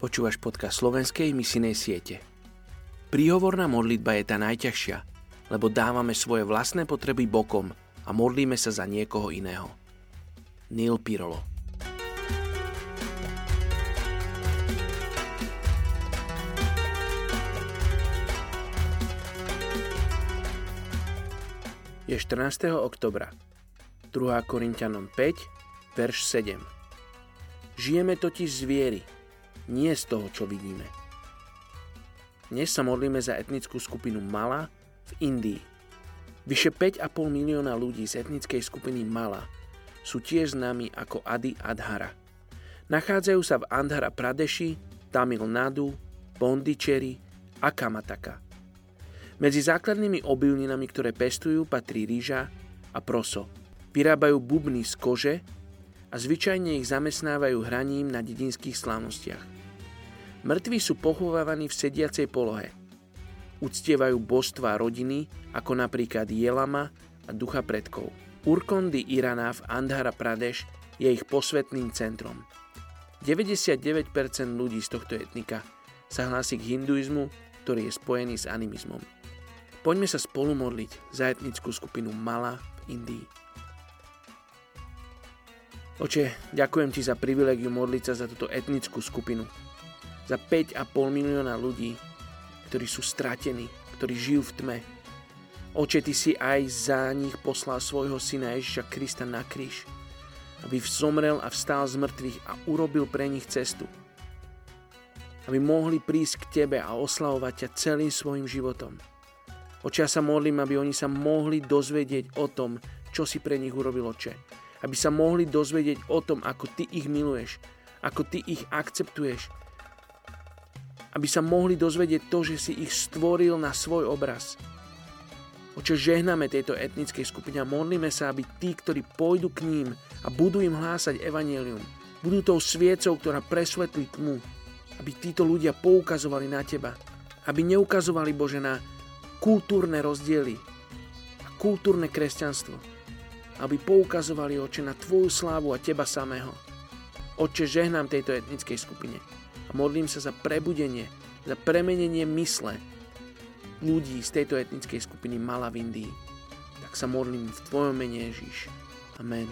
Počúvaš podcast slovenskej misinej siete. Príhovorná modlitba je tá najťažšia, lebo dávame svoje vlastné potreby bokom a modlíme sa za niekoho iného. Neil Pirolo Je 14. oktobra. 2. Korintianom 5, verš 7. Žijeme totiž z viery, nie z toho, čo vidíme. Dnes sa modlíme za etnickú skupinu Mala v Indii. Vyše 5,5 milióna ľudí z etnickej skupiny Mala sú tiež známi ako Adi Adhara. Nachádzajú sa v Andhara Pradeši, Tamil Nadu, Pondicherry a Kamataka. Medzi základnými obilninami, ktoré pestujú, patrí rýža a proso. Vyrábajú bubny z kože a zvyčajne ich zamestnávajú hraním na dedinských slávnostiach. Mŕtvi sú pochovávaní v sediacej polohe. Uctievajú božstva rodiny, ako napríklad Jelama a ducha predkov. Urkondy Irana v Andhara Pradesh je ich posvetným centrom. 99% ľudí z tohto etnika sa hlási k hinduizmu, ktorý je spojený s animizmom. Poďme sa spolu modliť za etnickú skupinu Mala v Indii. Oče, ďakujem ti za privilegium modliť sa za túto etnickú skupinu za 5,5 milióna ľudí, ktorí sú stratení, ktorí žijú v tme. Oče, Ty si aj za nich poslal svojho syna Ježiša Krista na kríž, aby zomrel a vstal z mŕtvych a urobil pre nich cestu. Aby mohli prísť k Tebe a oslavovať ťa celým svojim životom. Oče, ja sa modlím, aby oni sa mohli dozvedieť o tom, čo si pre nich urobil, Oče. Aby sa mohli dozvedieť o tom, ako Ty ich miluješ, ako Ty ich akceptuješ, aby sa mohli dozvedieť to, že si ich stvoril na svoj obraz. Oče, žehname tejto etnickej skupine a modlíme sa, aby tí, ktorí pôjdu k ním a budú im hlásať evanelium, budú tou sviecou, ktorá presvetlí tmu, aby títo ľudia poukazovali na Teba, aby neukazovali, Bože, na kultúrne rozdiely a kultúrne kresťanstvo, aby poukazovali, Oče, na Tvoju slávu a Teba samého. Oče, žehnám tejto etnickej skupine a modlím sa za prebudenie, za premenenie mysle ľudí z tejto etnickej skupiny Mala v Indii. Tak sa modlím v Tvojom mene Ježíš. Amen.